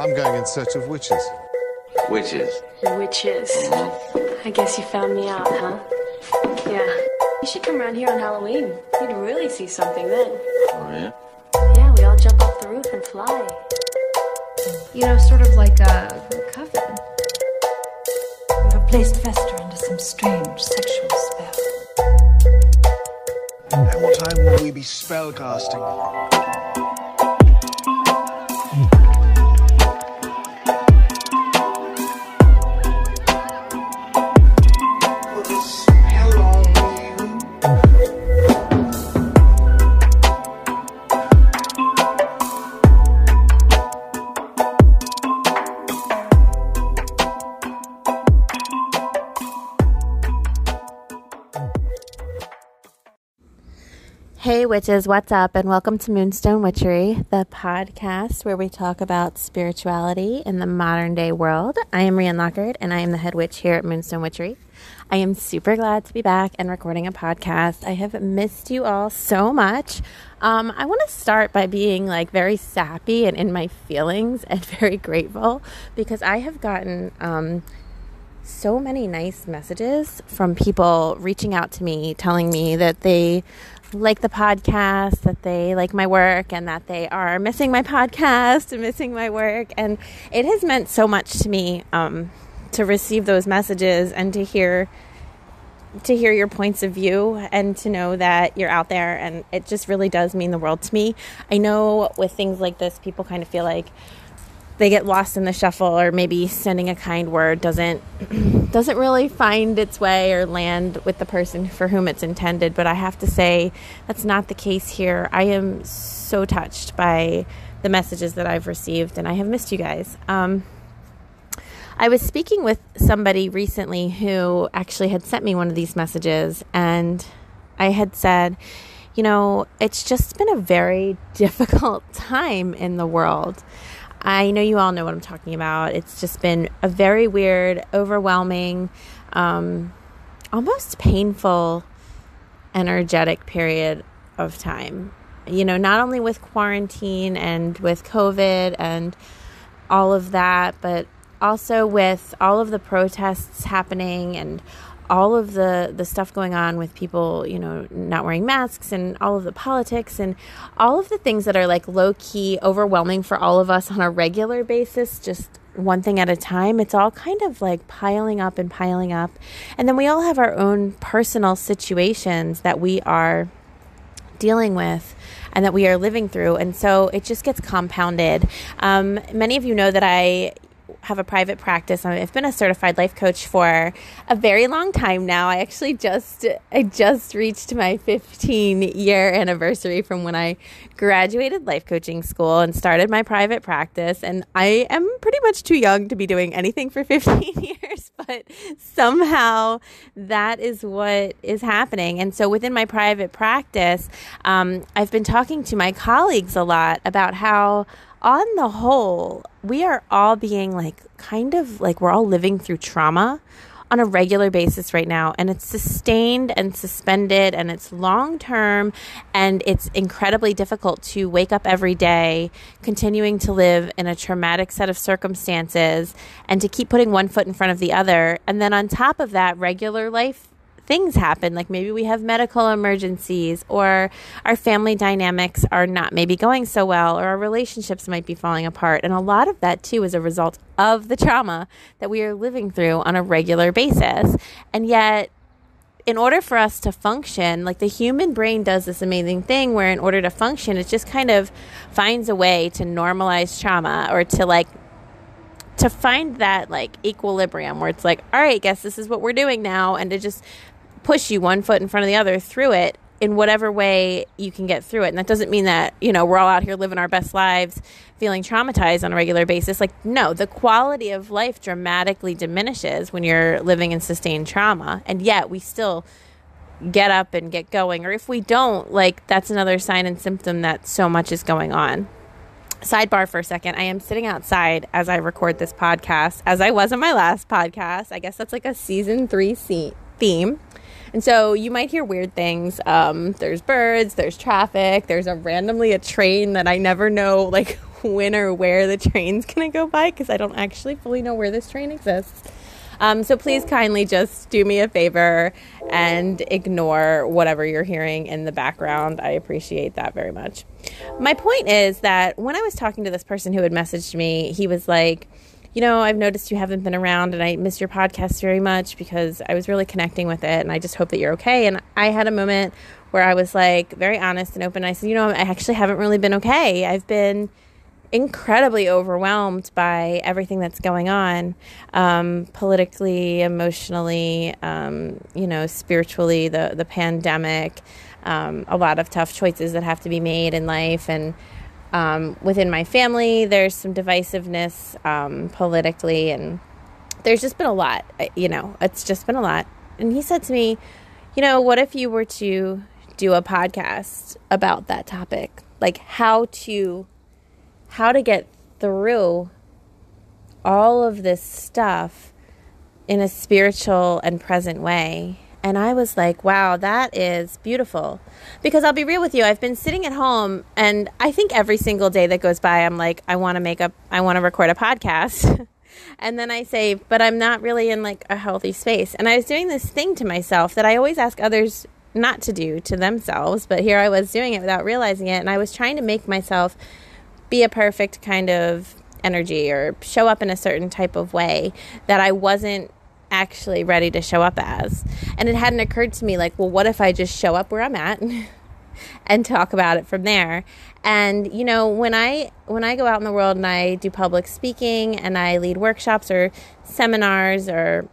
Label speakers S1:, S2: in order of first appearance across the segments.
S1: I'm going in search of witches.
S2: Witches.
S3: Witches. Mm-hmm. I guess you found me out, huh? Yeah. You should come around here on Halloween. You'd really see something then.
S2: Oh, yeah?
S3: Yeah, we all jump off the roof and fly.
S4: You know, sort of like a coven.
S5: You have placed Fester under some strange sexual spell.
S6: At what time will we be spellcasting?
S7: Hey, witches, what's up? And welcome to Moonstone Witchery, the podcast where we talk about spirituality in the modern day world. I am Rian Lockard, and I am the head witch here at Moonstone Witchery. I am super glad to be back and recording a podcast. I have missed you all so much. Um, I want to start by being like very sappy and in my feelings and very grateful because I have gotten um, so many nice messages from people reaching out to me telling me that they like the podcast, that they like my work, and that they are missing my podcast and missing my work. And it has meant so much to me um, to receive those messages and to hear to hear your points of view and to know that you're out there and it just really does mean the world to me. I know with things like this people kind of feel like they get lost in the shuffle or maybe sending a kind word doesn't doesn't really find its way or land with the person for whom it's intended. But i have to say that's not the case here. I am so touched by the messages that i've received and i have missed you guys. Um, i was speaking with somebody recently who actually had sent me one of these messages and i had said you know it's just been a very difficult time in the world I know you all know what I'm talking about. It's just been a very weird, overwhelming, um, almost painful, energetic period of time. You know, not only with quarantine and with COVID and all of that, but also with all of the protests happening and all of the the stuff going on with people you know not wearing masks and all of the politics and all of the things that are like low key overwhelming for all of us on a regular basis just one thing at a time. It's all kind of like piling up and piling up. And then we all have our own personal situations that we are dealing with and that we are living through. And so it just gets compounded. Um, many of you know that i have a private practice. I've been a certified life coach for a very long time now. I actually just I just reached my 15 year anniversary from when I graduated life coaching school and started my private practice and I am pretty much too young to be doing anything for 15 years, but somehow that is what is happening. And so within my private practice, um, I've been talking to my colleagues a lot about how on the whole, we are all being like kind of like we're all living through trauma on a regular basis right now and it's sustained and suspended and it's long term and it's incredibly difficult to wake up every day continuing to live in a traumatic set of circumstances and to keep putting one foot in front of the other. And then on top of that regular life things happen like maybe we have medical emergencies or our family dynamics are not maybe going so well or our relationships might be falling apart. And a lot of that too is a result of the trauma that we are living through on a regular basis. And yet in order for us to function, like the human brain does this amazing thing where, in order to function, it just kind of finds a way to normalize trauma or to like to find that like equilibrium where it's like, all right, guess this is what we're doing now, and to just push you one foot in front of the other through it in whatever way you can get through it. And that doesn't mean that, you know, we're all out here living our best lives feeling traumatized on a regular basis. Like, no, the quality of life dramatically diminishes when you're living in sustained trauma. And yet we still get up and get going. Or if we don't, like, that's another sign and symptom that so much is going on. Sidebar for a second. I am sitting outside as I record this podcast, as I was on my last podcast. I guess that's like a season three theme. And so you might hear weird things. Um, there's birds, there's traffic, there's a randomly a train that I never know like when or where the train's to go by because I don't actually fully know where this train exists. Um, so please kindly just do me a favor and ignore whatever you're hearing in the background. I appreciate that very much. My point is that when I was talking to this person who had messaged me, he was like, you know, I've noticed you haven't been around and I miss your podcast very much because I was really connecting with it and I just hope that you're okay. And I had a moment where I was like very honest and open. I said, you know, I actually haven't really been okay. I've been incredibly overwhelmed by everything that's going on um, politically, emotionally, um, you know, spiritually, the, the pandemic, um, a lot of tough choices that have to be made in life. And um, within my family, there's some divisiveness um, politically, and there's just been a lot, uh, you know, it's just been a lot. And he said to me, you know, what if you were to do a podcast about that topic? Like how to how to get through all of this stuff in a spiritual and present way. And I was like, wow, that is beautiful. Because I'll be real with you, I've been sitting at home and I think every single day that goes by, I'm like, I want to make up, I want to record a podcast. and then I say, but I'm not really in like a healthy space. And I was doing this thing to myself that I always ask others not to do to themselves, but here I was doing it without realizing it. And I was trying to make myself be a perfect kind of energy or show up in a certain type of way that I wasn't actually ready to show up as. And it hadn't occurred to me like, well, what if I just show up where I'm at and talk about it from there? And you know, when I when I go out in the world and I do public speaking and I lead workshops or seminars or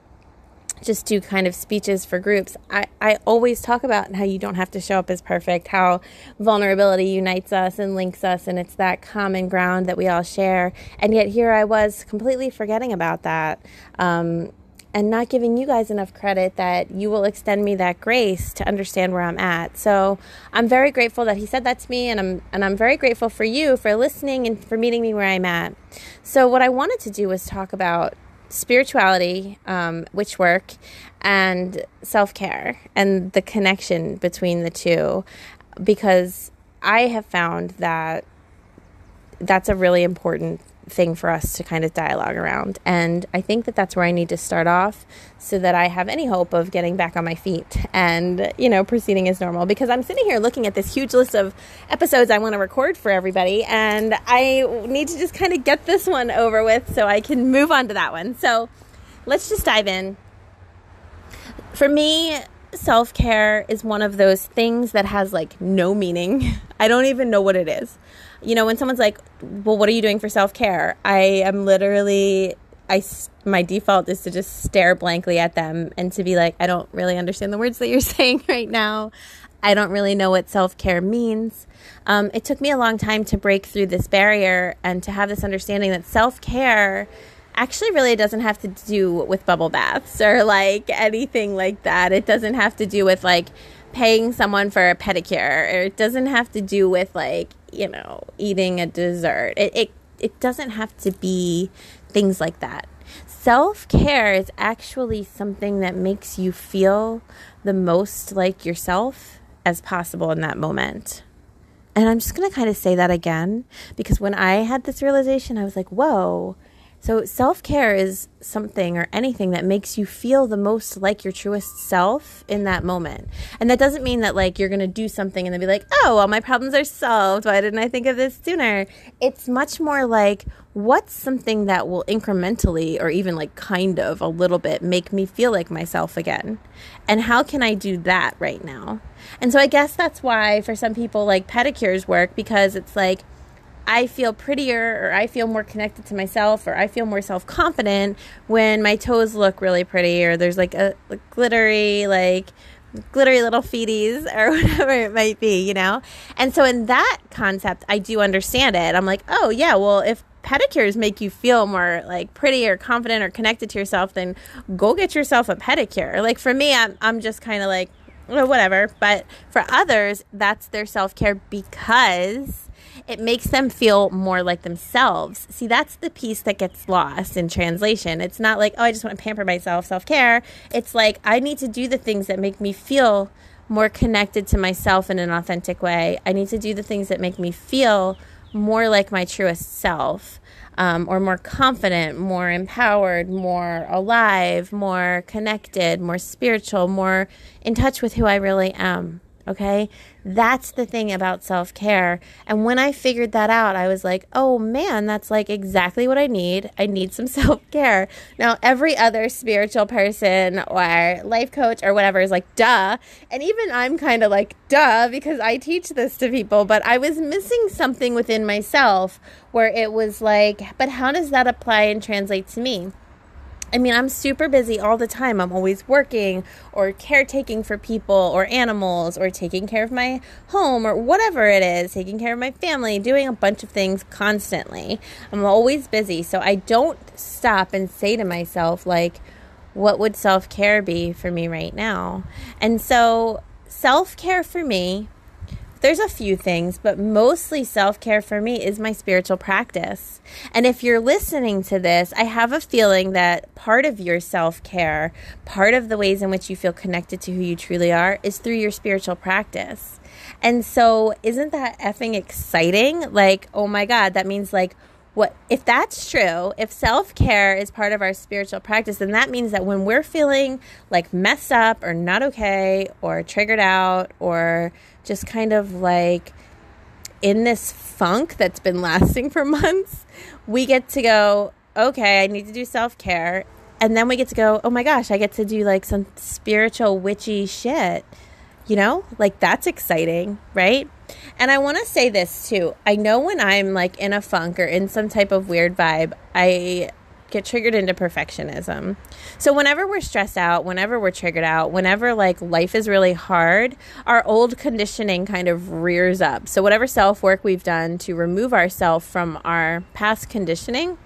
S7: just do kind of speeches for groups, I, I always talk about how you don't have to show up as perfect, how vulnerability unites us and links us, and it's that common ground that we all share. And yet, here I was completely forgetting about that. Um, and not giving you guys enough credit that you will extend me that grace to understand where I'm at. So I'm very grateful that he said that to me, and I'm and I'm very grateful for you for listening and for meeting me where I'm at. So what I wanted to do was talk about spirituality, um, witch work, and self care, and the connection between the two, because I have found that that's a really important thing for us to kind of dialogue around. And I think that that's where I need to start off so that I have any hope of getting back on my feet and, you know, proceeding as normal. Because I'm sitting here looking at this huge list of episodes I want to record for everybody. And I need to just kind of get this one over with so I can move on to that one. So let's just dive in. For me, self care is one of those things that has like no meaning. I don't even know what it is you know, when someone's like, well, what are you doing for self care? I am literally, I, my default is to just stare blankly at them and to be like, I don't really understand the words that you're saying right now. I don't really know what self care means. Um, it took me a long time to break through this barrier and to have this understanding that self care actually really doesn't have to do with bubble baths or like anything like that. It doesn't have to do with like paying someone for a pedicure or it doesn't have to do with like you know, eating a dessert. It, it, it doesn't have to be things like that. Self care is actually something that makes you feel the most like yourself as possible in that moment. And I'm just going to kind of say that again because when I had this realization, I was like, whoa, so, self care is something or anything that makes you feel the most like your truest self in that moment. And that doesn't mean that, like, you're going to do something and then be like, oh, all my problems are solved. Why didn't I think of this sooner? It's much more like, what's something that will incrementally or even like kind of a little bit make me feel like myself again? And how can I do that right now? And so, I guess that's why for some people, like, pedicures work because it's like, I feel prettier or I feel more connected to myself or I feel more self confident when my toes look really pretty or there's like a, a glittery, like glittery little feeties or whatever it might be, you know? And so in that concept, I do understand it. I'm like, oh, yeah, well, if pedicures make you feel more like pretty or confident or connected to yourself, then go get yourself a pedicure. Like for me, I'm, I'm just kind of like, well, whatever. But for others, that's their self care because it makes them feel more like themselves. See, that's the piece that gets lost in translation. It's not like, oh, I just want to pamper myself, self care. It's like, I need to do the things that make me feel more connected to myself in an authentic way. I need to do the things that make me feel more like my truest self. Um, or more confident, more empowered, more alive, more connected, more spiritual, more in touch with who I really am. Okay. That's the thing about self care. And when I figured that out, I was like, oh man, that's like exactly what I need. I need some self care. Now, every other spiritual person or life coach or whatever is like, duh. And even I'm kind of like, duh, because I teach this to people. But I was missing something within myself where it was like, but how does that apply and translate to me? I mean, I'm super busy all the time. I'm always working or caretaking for people or animals or taking care of my home or whatever it is, taking care of my family, doing a bunch of things constantly. I'm always busy. So I don't stop and say to myself, like, what would self care be for me right now? And so self care for me there's a few things, but mostly self care for me is my spiritual practice. And if you're listening to this, I have a feeling that part of your self care, part of the ways in which you feel connected to who you truly are, is through your spiritual practice. And so, isn't that effing exciting? Like, oh my God, that means like, what if that's true if self-care is part of our spiritual practice then that means that when we're feeling like messed up or not okay or triggered out or just kind of like in this funk that's been lasting for months we get to go okay i need to do self-care. And then we get to go oh my gosh i get to do like some spiritual witchy shit. You know? Like that's exciting right? And I want to say this too. I know when I'm like in a funk or in some type of weird vibe, I get triggered into perfectionism. So whenever we're stressed out, whenever we're triggered out, whenever like life is really hard, our old conditioning kind of rears up. So whatever self-work we've done to remove ourselves from our past conditioning,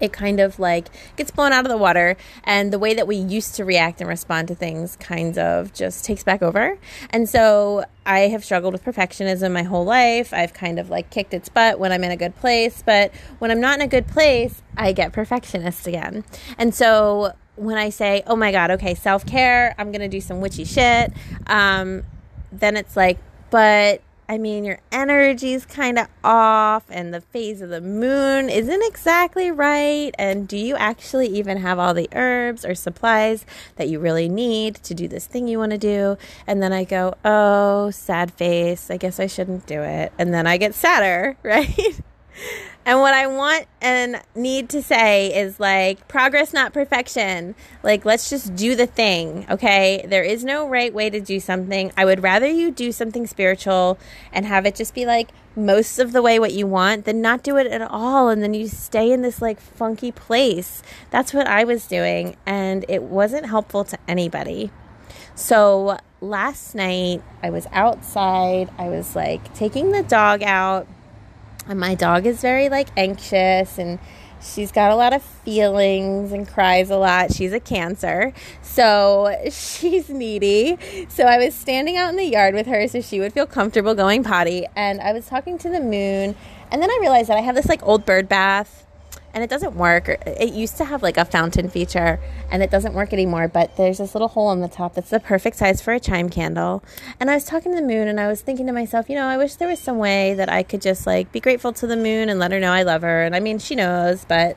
S7: it kind of like gets blown out of the water and the way that we used to react and respond to things kind of just takes back over. And so i have struggled with perfectionism my whole life. I've kind of like kicked its butt when i'm in a good place but when i'm not in a good place i get perfectionist again. And so when i say oh my god okay self-care i'm gonna do some witchy shit um, then it's like but I mean, your energy's kind of off, and the phase of the moon isn't exactly right. And do you actually even have all the herbs or supplies that you really need to do this thing you want to do? And then I go, oh, sad face. I guess I shouldn't do it. And then I get sadder, right? And what I want and need to say is like progress, not perfection. Like, let's just do the thing, okay? There is no right way to do something. I would rather you do something spiritual and have it just be like most of the way what you want than not do it at all. And then you stay in this like funky place. That's what I was doing. And it wasn't helpful to anybody. So last night, I was outside. I was like taking the dog out my dog is very like anxious and she's got a lot of feelings and cries a lot. She's a cancer. So she's needy. So I was standing out in the yard with her so she would feel comfortable going potty. And I was talking to the moon. And then I realized that I have this like old bird bath and it doesn't work. It used to have like a fountain feature and it doesn't work anymore, but there's this little hole on the top that's the perfect size for a chime candle. And I was talking to the moon and I was thinking to myself, you know, I wish there was some way that I could just like be grateful to the moon and let her know I love her. And I mean, she knows, but.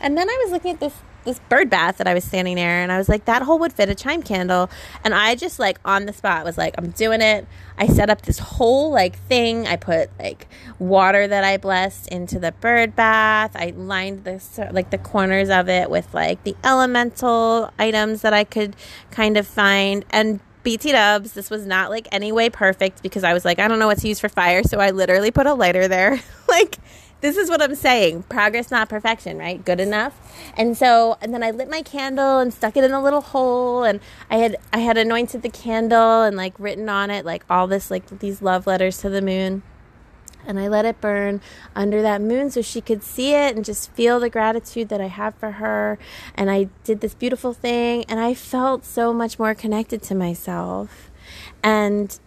S7: And then I was looking at this this bird bath that I was standing there and I was like that hole would fit a chime candle and I just like on the spot was like I'm doing it. I set up this whole like thing. I put like water that I blessed into the bird bath. I lined this like the corners of it with like the elemental items that I could kind of find and BT dubs, this was not like any way perfect because I was like, I don't know what to use for fire. So I literally put a lighter there. like, this is what I'm saying. Progress, not perfection, right? Good enough. And so, and then I lit my candle and stuck it in a little hole, and I had I had anointed the candle and like written on it like all this like these love letters to the moon. And I let it burn under that moon so she could see it and just feel the gratitude that I have for her. And I did this beautiful thing, and I felt so much more connected to myself. And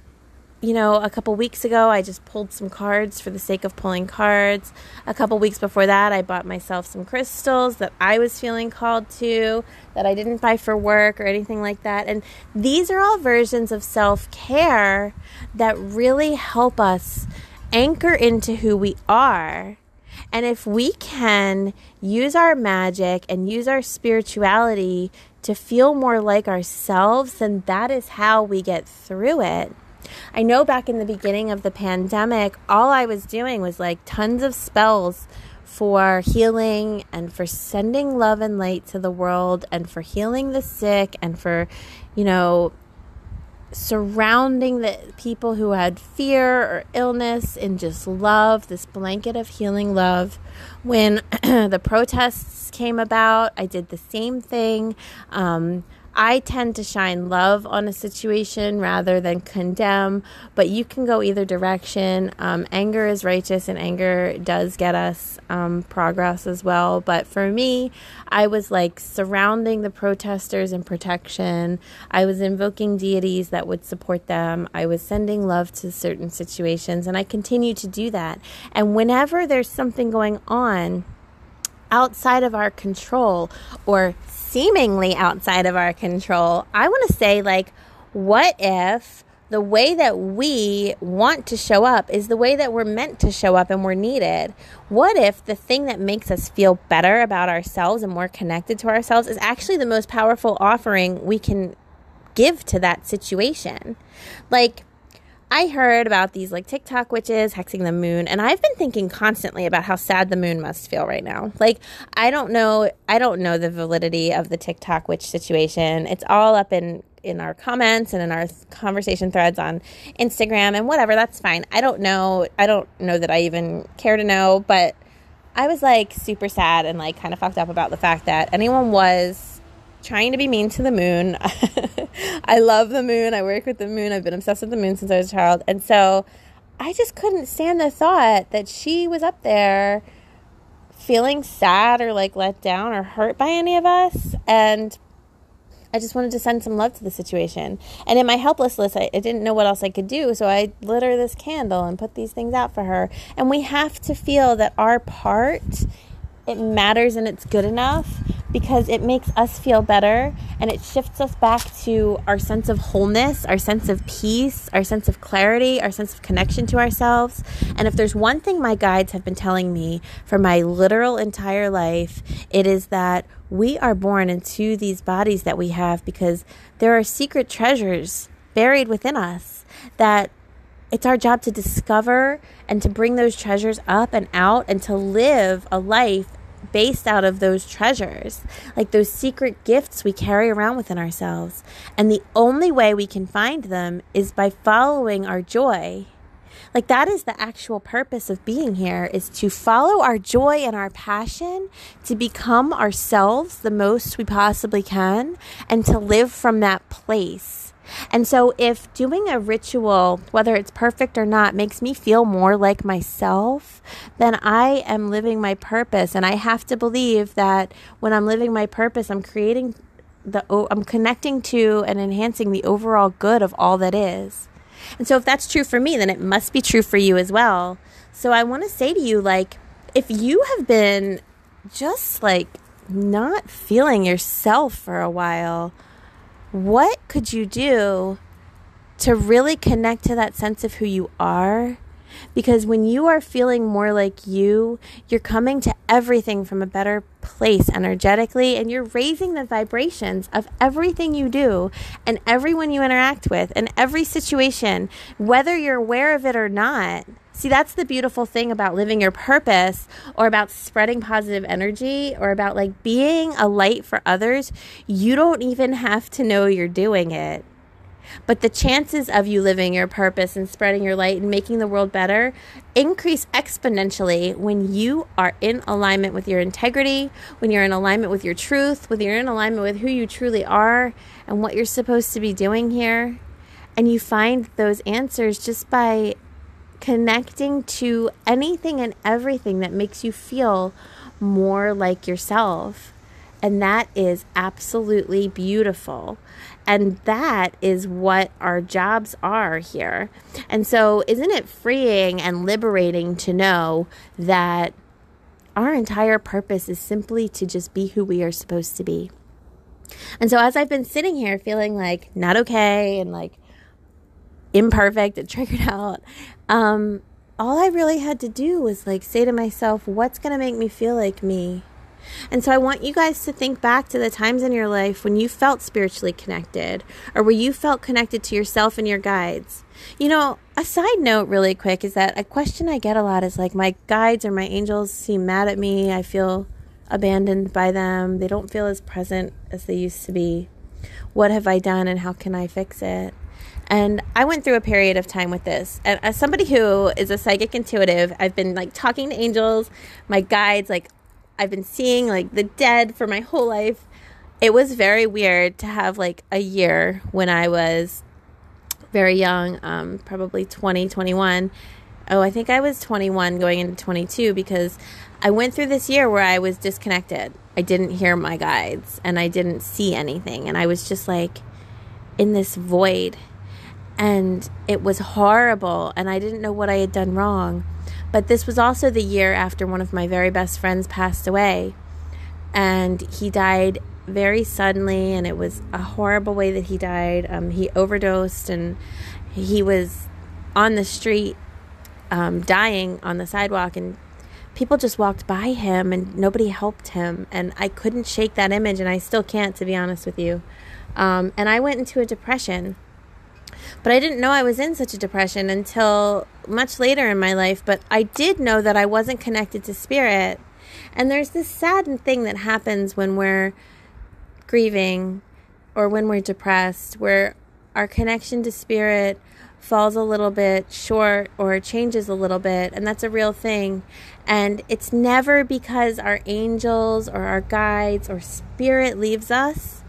S7: you know, a couple weeks ago, I just pulled some cards for the sake of pulling cards. A couple weeks before that, I bought myself some crystals that I was feeling called to, that I didn't buy for work or anything like that. And these are all versions of self care that really help us anchor into who we are. And if we can use our magic and use our spirituality to feel more like ourselves, then that is how we get through it. I know back in the beginning of the pandemic, all I was doing was like tons of spells for healing and for sending love and light to the world and for healing the sick and for, you know, surrounding the people who had fear or illness in just love, this blanket of healing love. When the protests came about, I did the same thing. Um, I tend to shine love on a situation rather than condemn, but you can go either direction. Um, anger is righteous, and anger does get us um, progress as well. But for me, I was like surrounding the protesters in protection. I was invoking deities that would support them. I was sending love to certain situations, and I continue to do that. And whenever there's something going on, outside of our control or seemingly outside of our control, I want to say, like, what if the way that we want to show up is the way that we're meant to show up and we're needed? What if the thing that makes us feel better about ourselves and more connected to ourselves is actually the most powerful offering we can give to that situation? Like, I heard about these like TikTok witches hexing the moon, and I've been thinking constantly about how sad the moon must feel right now. Like, I don't know, I don't know the validity of the TikTok witch situation. It's all up in in our comments and in our conversation threads on Instagram and whatever. That's fine. I don't know. I don't know that I even care to know, but I was like super sad and like kind of fucked up about the fact that anyone was trying to be mean to the moon. I love the moon. I work with the moon. I've been obsessed with the moon since I was a child. And so I just couldn't stand the thought that she was up there feeling sad or like let down or hurt by any of us. And I just wanted to send some love to the situation. And in my helplessness, I, I, didn't know what else I could do. So I lit her this candle and put these things out for her. And we have to feel that our part, it matters and it's good enough because it makes us feel better and it shifts us back to our sense of wholeness, our sense of peace, our sense of clarity, our sense of connection to ourselves. And if there's one thing my guides have been telling me for my literal entire life, it is that we are born into these bodies that we have because there are secret treasures buried within us that it's our job to discover and to bring those treasures up and out and to live a life based out of those treasures, like those secret gifts we carry around within ourselves. And the only way we can find them is by following our joy. Like that is the actual purpose of being here is to follow our joy and our passion, to become ourselves the most we possibly can, and to live from that place and so, if doing a ritual, whether it's perfect or not, makes me feel more like myself, then I am living my purpose. And I have to believe that when I'm living my purpose, I'm creating the, I'm connecting to and enhancing the overall good of all that is. And so, if that's true for me, then it must be true for you as well. So, I want to say to you, like, if you have been just like not feeling yourself for a while, what could you do to really connect to that sense of who you are? Because when you are feeling more like you, you're coming to everything from a better place energetically, and you're raising the vibrations of everything you do and everyone you interact with and every situation, whether you're aware of it or not. See, that's the beautiful thing about living your purpose or about spreading positive energy or about like being a light for others. You don't even have to know you're doing it. But the chances of you living your purpose and spreading your light and making the world better increase exponentially when you are in alignment with your integrity, when you're in alignment with your truth, when you're in alignment with who you truly are and what you're supposed to be doing here. And you find those answers just by connecting to anything and everything that makes you feel more like yourself. And that is absolutely beautiful. And that is what our jobs are here. And so, isn't it freeing and liberating to know that our entire purpose is simply to just be who we are supposed to be? And so, as I've been sitting here feeling like not okay and like imperfect and triggered out, um, all I really had to do was like say to myself, what's going to make me feel like me? And so I want you guys to think back to the times in your life when you felt spiritually connected or where you felt connected to yourself and your guides. You know, a side note, really quick, is that a question I get a lot is like, my guides or my angels seem mad at me. I feel abandoned by them. They don't feel as present as they used to be. What have I done and how can I fix it? And I went through a period of time with this. And as somebody who is a psychic intuitive, I've been like talking to angels, my guides, like I've been seeing like the dead for my whole life. It was very weird to have like a year when I was very young, um, probably 20, 21. Oh, I think I was 21 going into 22 because I went through this year where I was disconnected. I didn't hear my guides and I didn't see anything. And I was just like in this void. And it was horrible. And I didn't know what I had done wrong. But this was also the year after one of my very best friends passed away. And he died very suddenly, and it was a horrible way that he died. Um, he overdosed, and he was on the street um, dying on the sidewalk, and people just walked by him, and nobody helped him. And I couldn't shake that image, and I still can't, to be honest with you. Um, and I went into a depression. But I didn't know I was in such a depression until much later in my life. But I did know that I wasn't connected to spirit. And there's this sad thing that happens when we're grieving or when we're depressed, where our connection to spirit falls a little bit short or changes a little bit. And that's a real thing. And it's never because our angels or our guides or spirit leaves us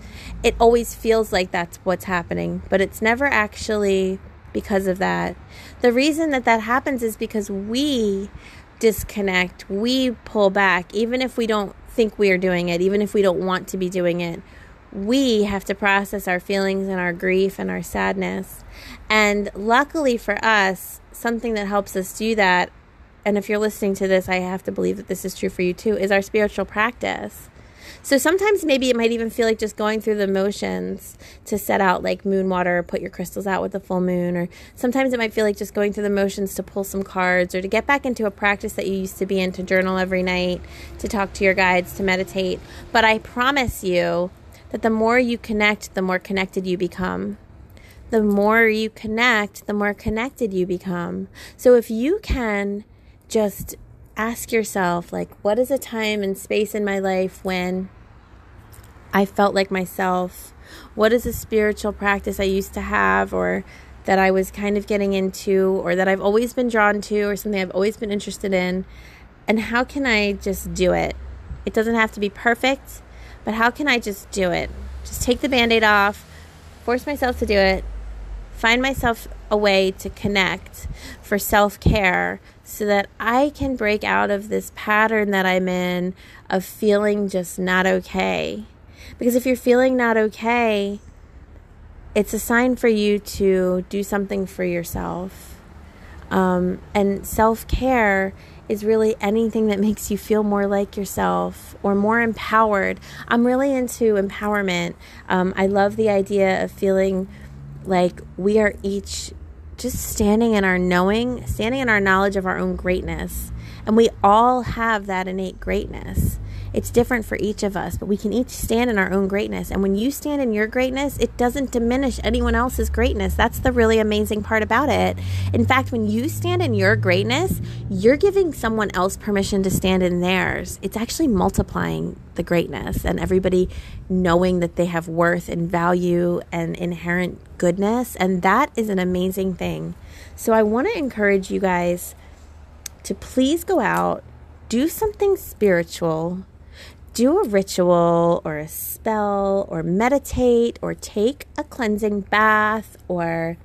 S7: it always feels like that's what's happening, but it's never actually because of that. The reason that that happens is because we disconnect, we pull back, even if we don't think we are doing it, even if we don't want to be doing it. We have to process our feelings and our grief and our sadness. And luckily for us, something that helps us do that, and if you're listening to this, I have to believe that this is true for you too, is our spiritual practice. So sometimes maybe it might even feel like just going through the motions to set out like moon water, put your crystals out with the full moon, or sometimes it might feel like just going through the motions to pull some cards or to get back into a practice that you used to be in, to journal every night, to talk to your guides, to meditate. But I promise you that the more you connect, the more connected you become the more you connect, the more connected you become. So if you can just ask yourself, like, what is a time and space in my life when I felt like myself? What is a spiritual practice I used to have or that I was kind of getting into or that I've always been drawn to or something I've always been interested in? And how can I just do it? It doesn't have to be perfect, but how can I just do it? Just take the band aid off, force myself to do it, find myself a way to connect for self care so that I can break out of this pattern that I'm in of feeling just not okay. Because if you're feeling not okay, it's a sign for you to do something for yourself. Um, and self care is really anything that makes you feel more like yourself or more empowered. I'm really into empowerment. Um, I love the idea of feeling like we are each just standing in our knowing, standing in our knowledge of our own greatness. And we all have that innate greatness. It's different for each of us, but we can each stand in our own greatness. And when you stand in your greatness, it doesn't diminish anyone else's greatness. That's the really amazing part about it. In fact, when you stand in your greatness, you're giving someone else permission to stand in theirs. It's actually multiplying the greatness and everybody knowing that they have worth and value and inherent goodness. And that is an amazing thing. So I want to encourage you guys to please go out, do something spiritual, do a ritual or a spell or meditate or take a cleansing bath or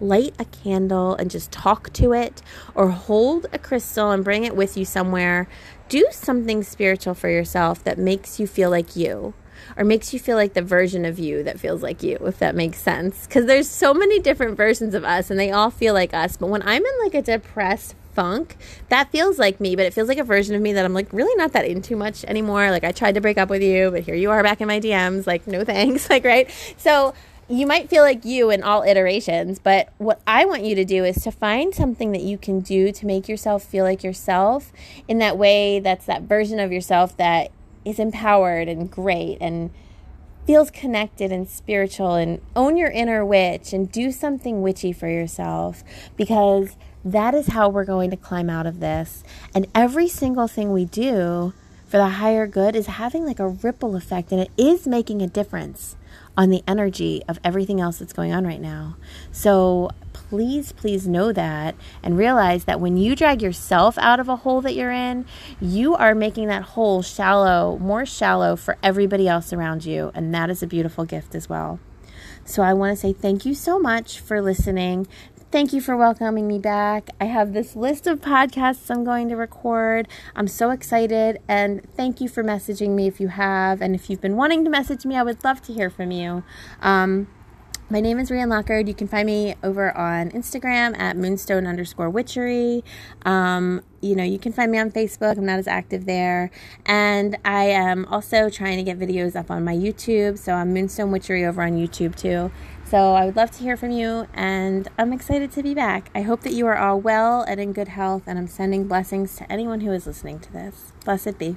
S7: light a candle and just talk to it or hold a crystal and bring it with you somewhere. Do something spiritual for yourself that makes you feel like you or makes you feel like the version of you that feels like you, if that makes sense. Because there's so many different versions of us and they all feel like us. But when I'm in like a depressed funk, that feels like me, but it feels like a version of me that I'm like really not that into much anymore. Like I tried to break up with you, but here you are back in my DMs. Like, no thanks. Like, right? So, you might feel like you in all iterations, but what I want you to do is to find something that you can do to make yourself feel like yourself in that way that's that version of yourself that is empowered and great and feels connected and spiritual and own your inner witch and do something witchy for yourself because that is how we're going to climb out of this. And every single thing we do for the higher good is having like a ripple effect and it is making a difference on the energy of everything else that's going on right now. So please, please know that and realize that when you drag yourself out of a hole that you're in, you are making that hole shallow, more shallow for everybody else around you. And that is a beautiful gift as well. So I want to say thank you so much for listening. Thank you for welcoming me back. I have this list of podcasts I'm going to record. I'm so excited and thank you for messaging me if you have. And if you've been wanting to message me, I would love to hear from you. Um, my name is Rian Lockard. You can find me over on Instagram at moonstone underscore witchery. Um, you know, you can find me on Facebook. I'm not as active there. And I am also trying to get videos up on my YouTube. So I'm Moonstone Witchery over on YouTube too. So I would love to hear from you, and I'm excited to be back. I hope that you are all well and in good health, and I'm sending blessings to anyone who is listening to this. Blessed be.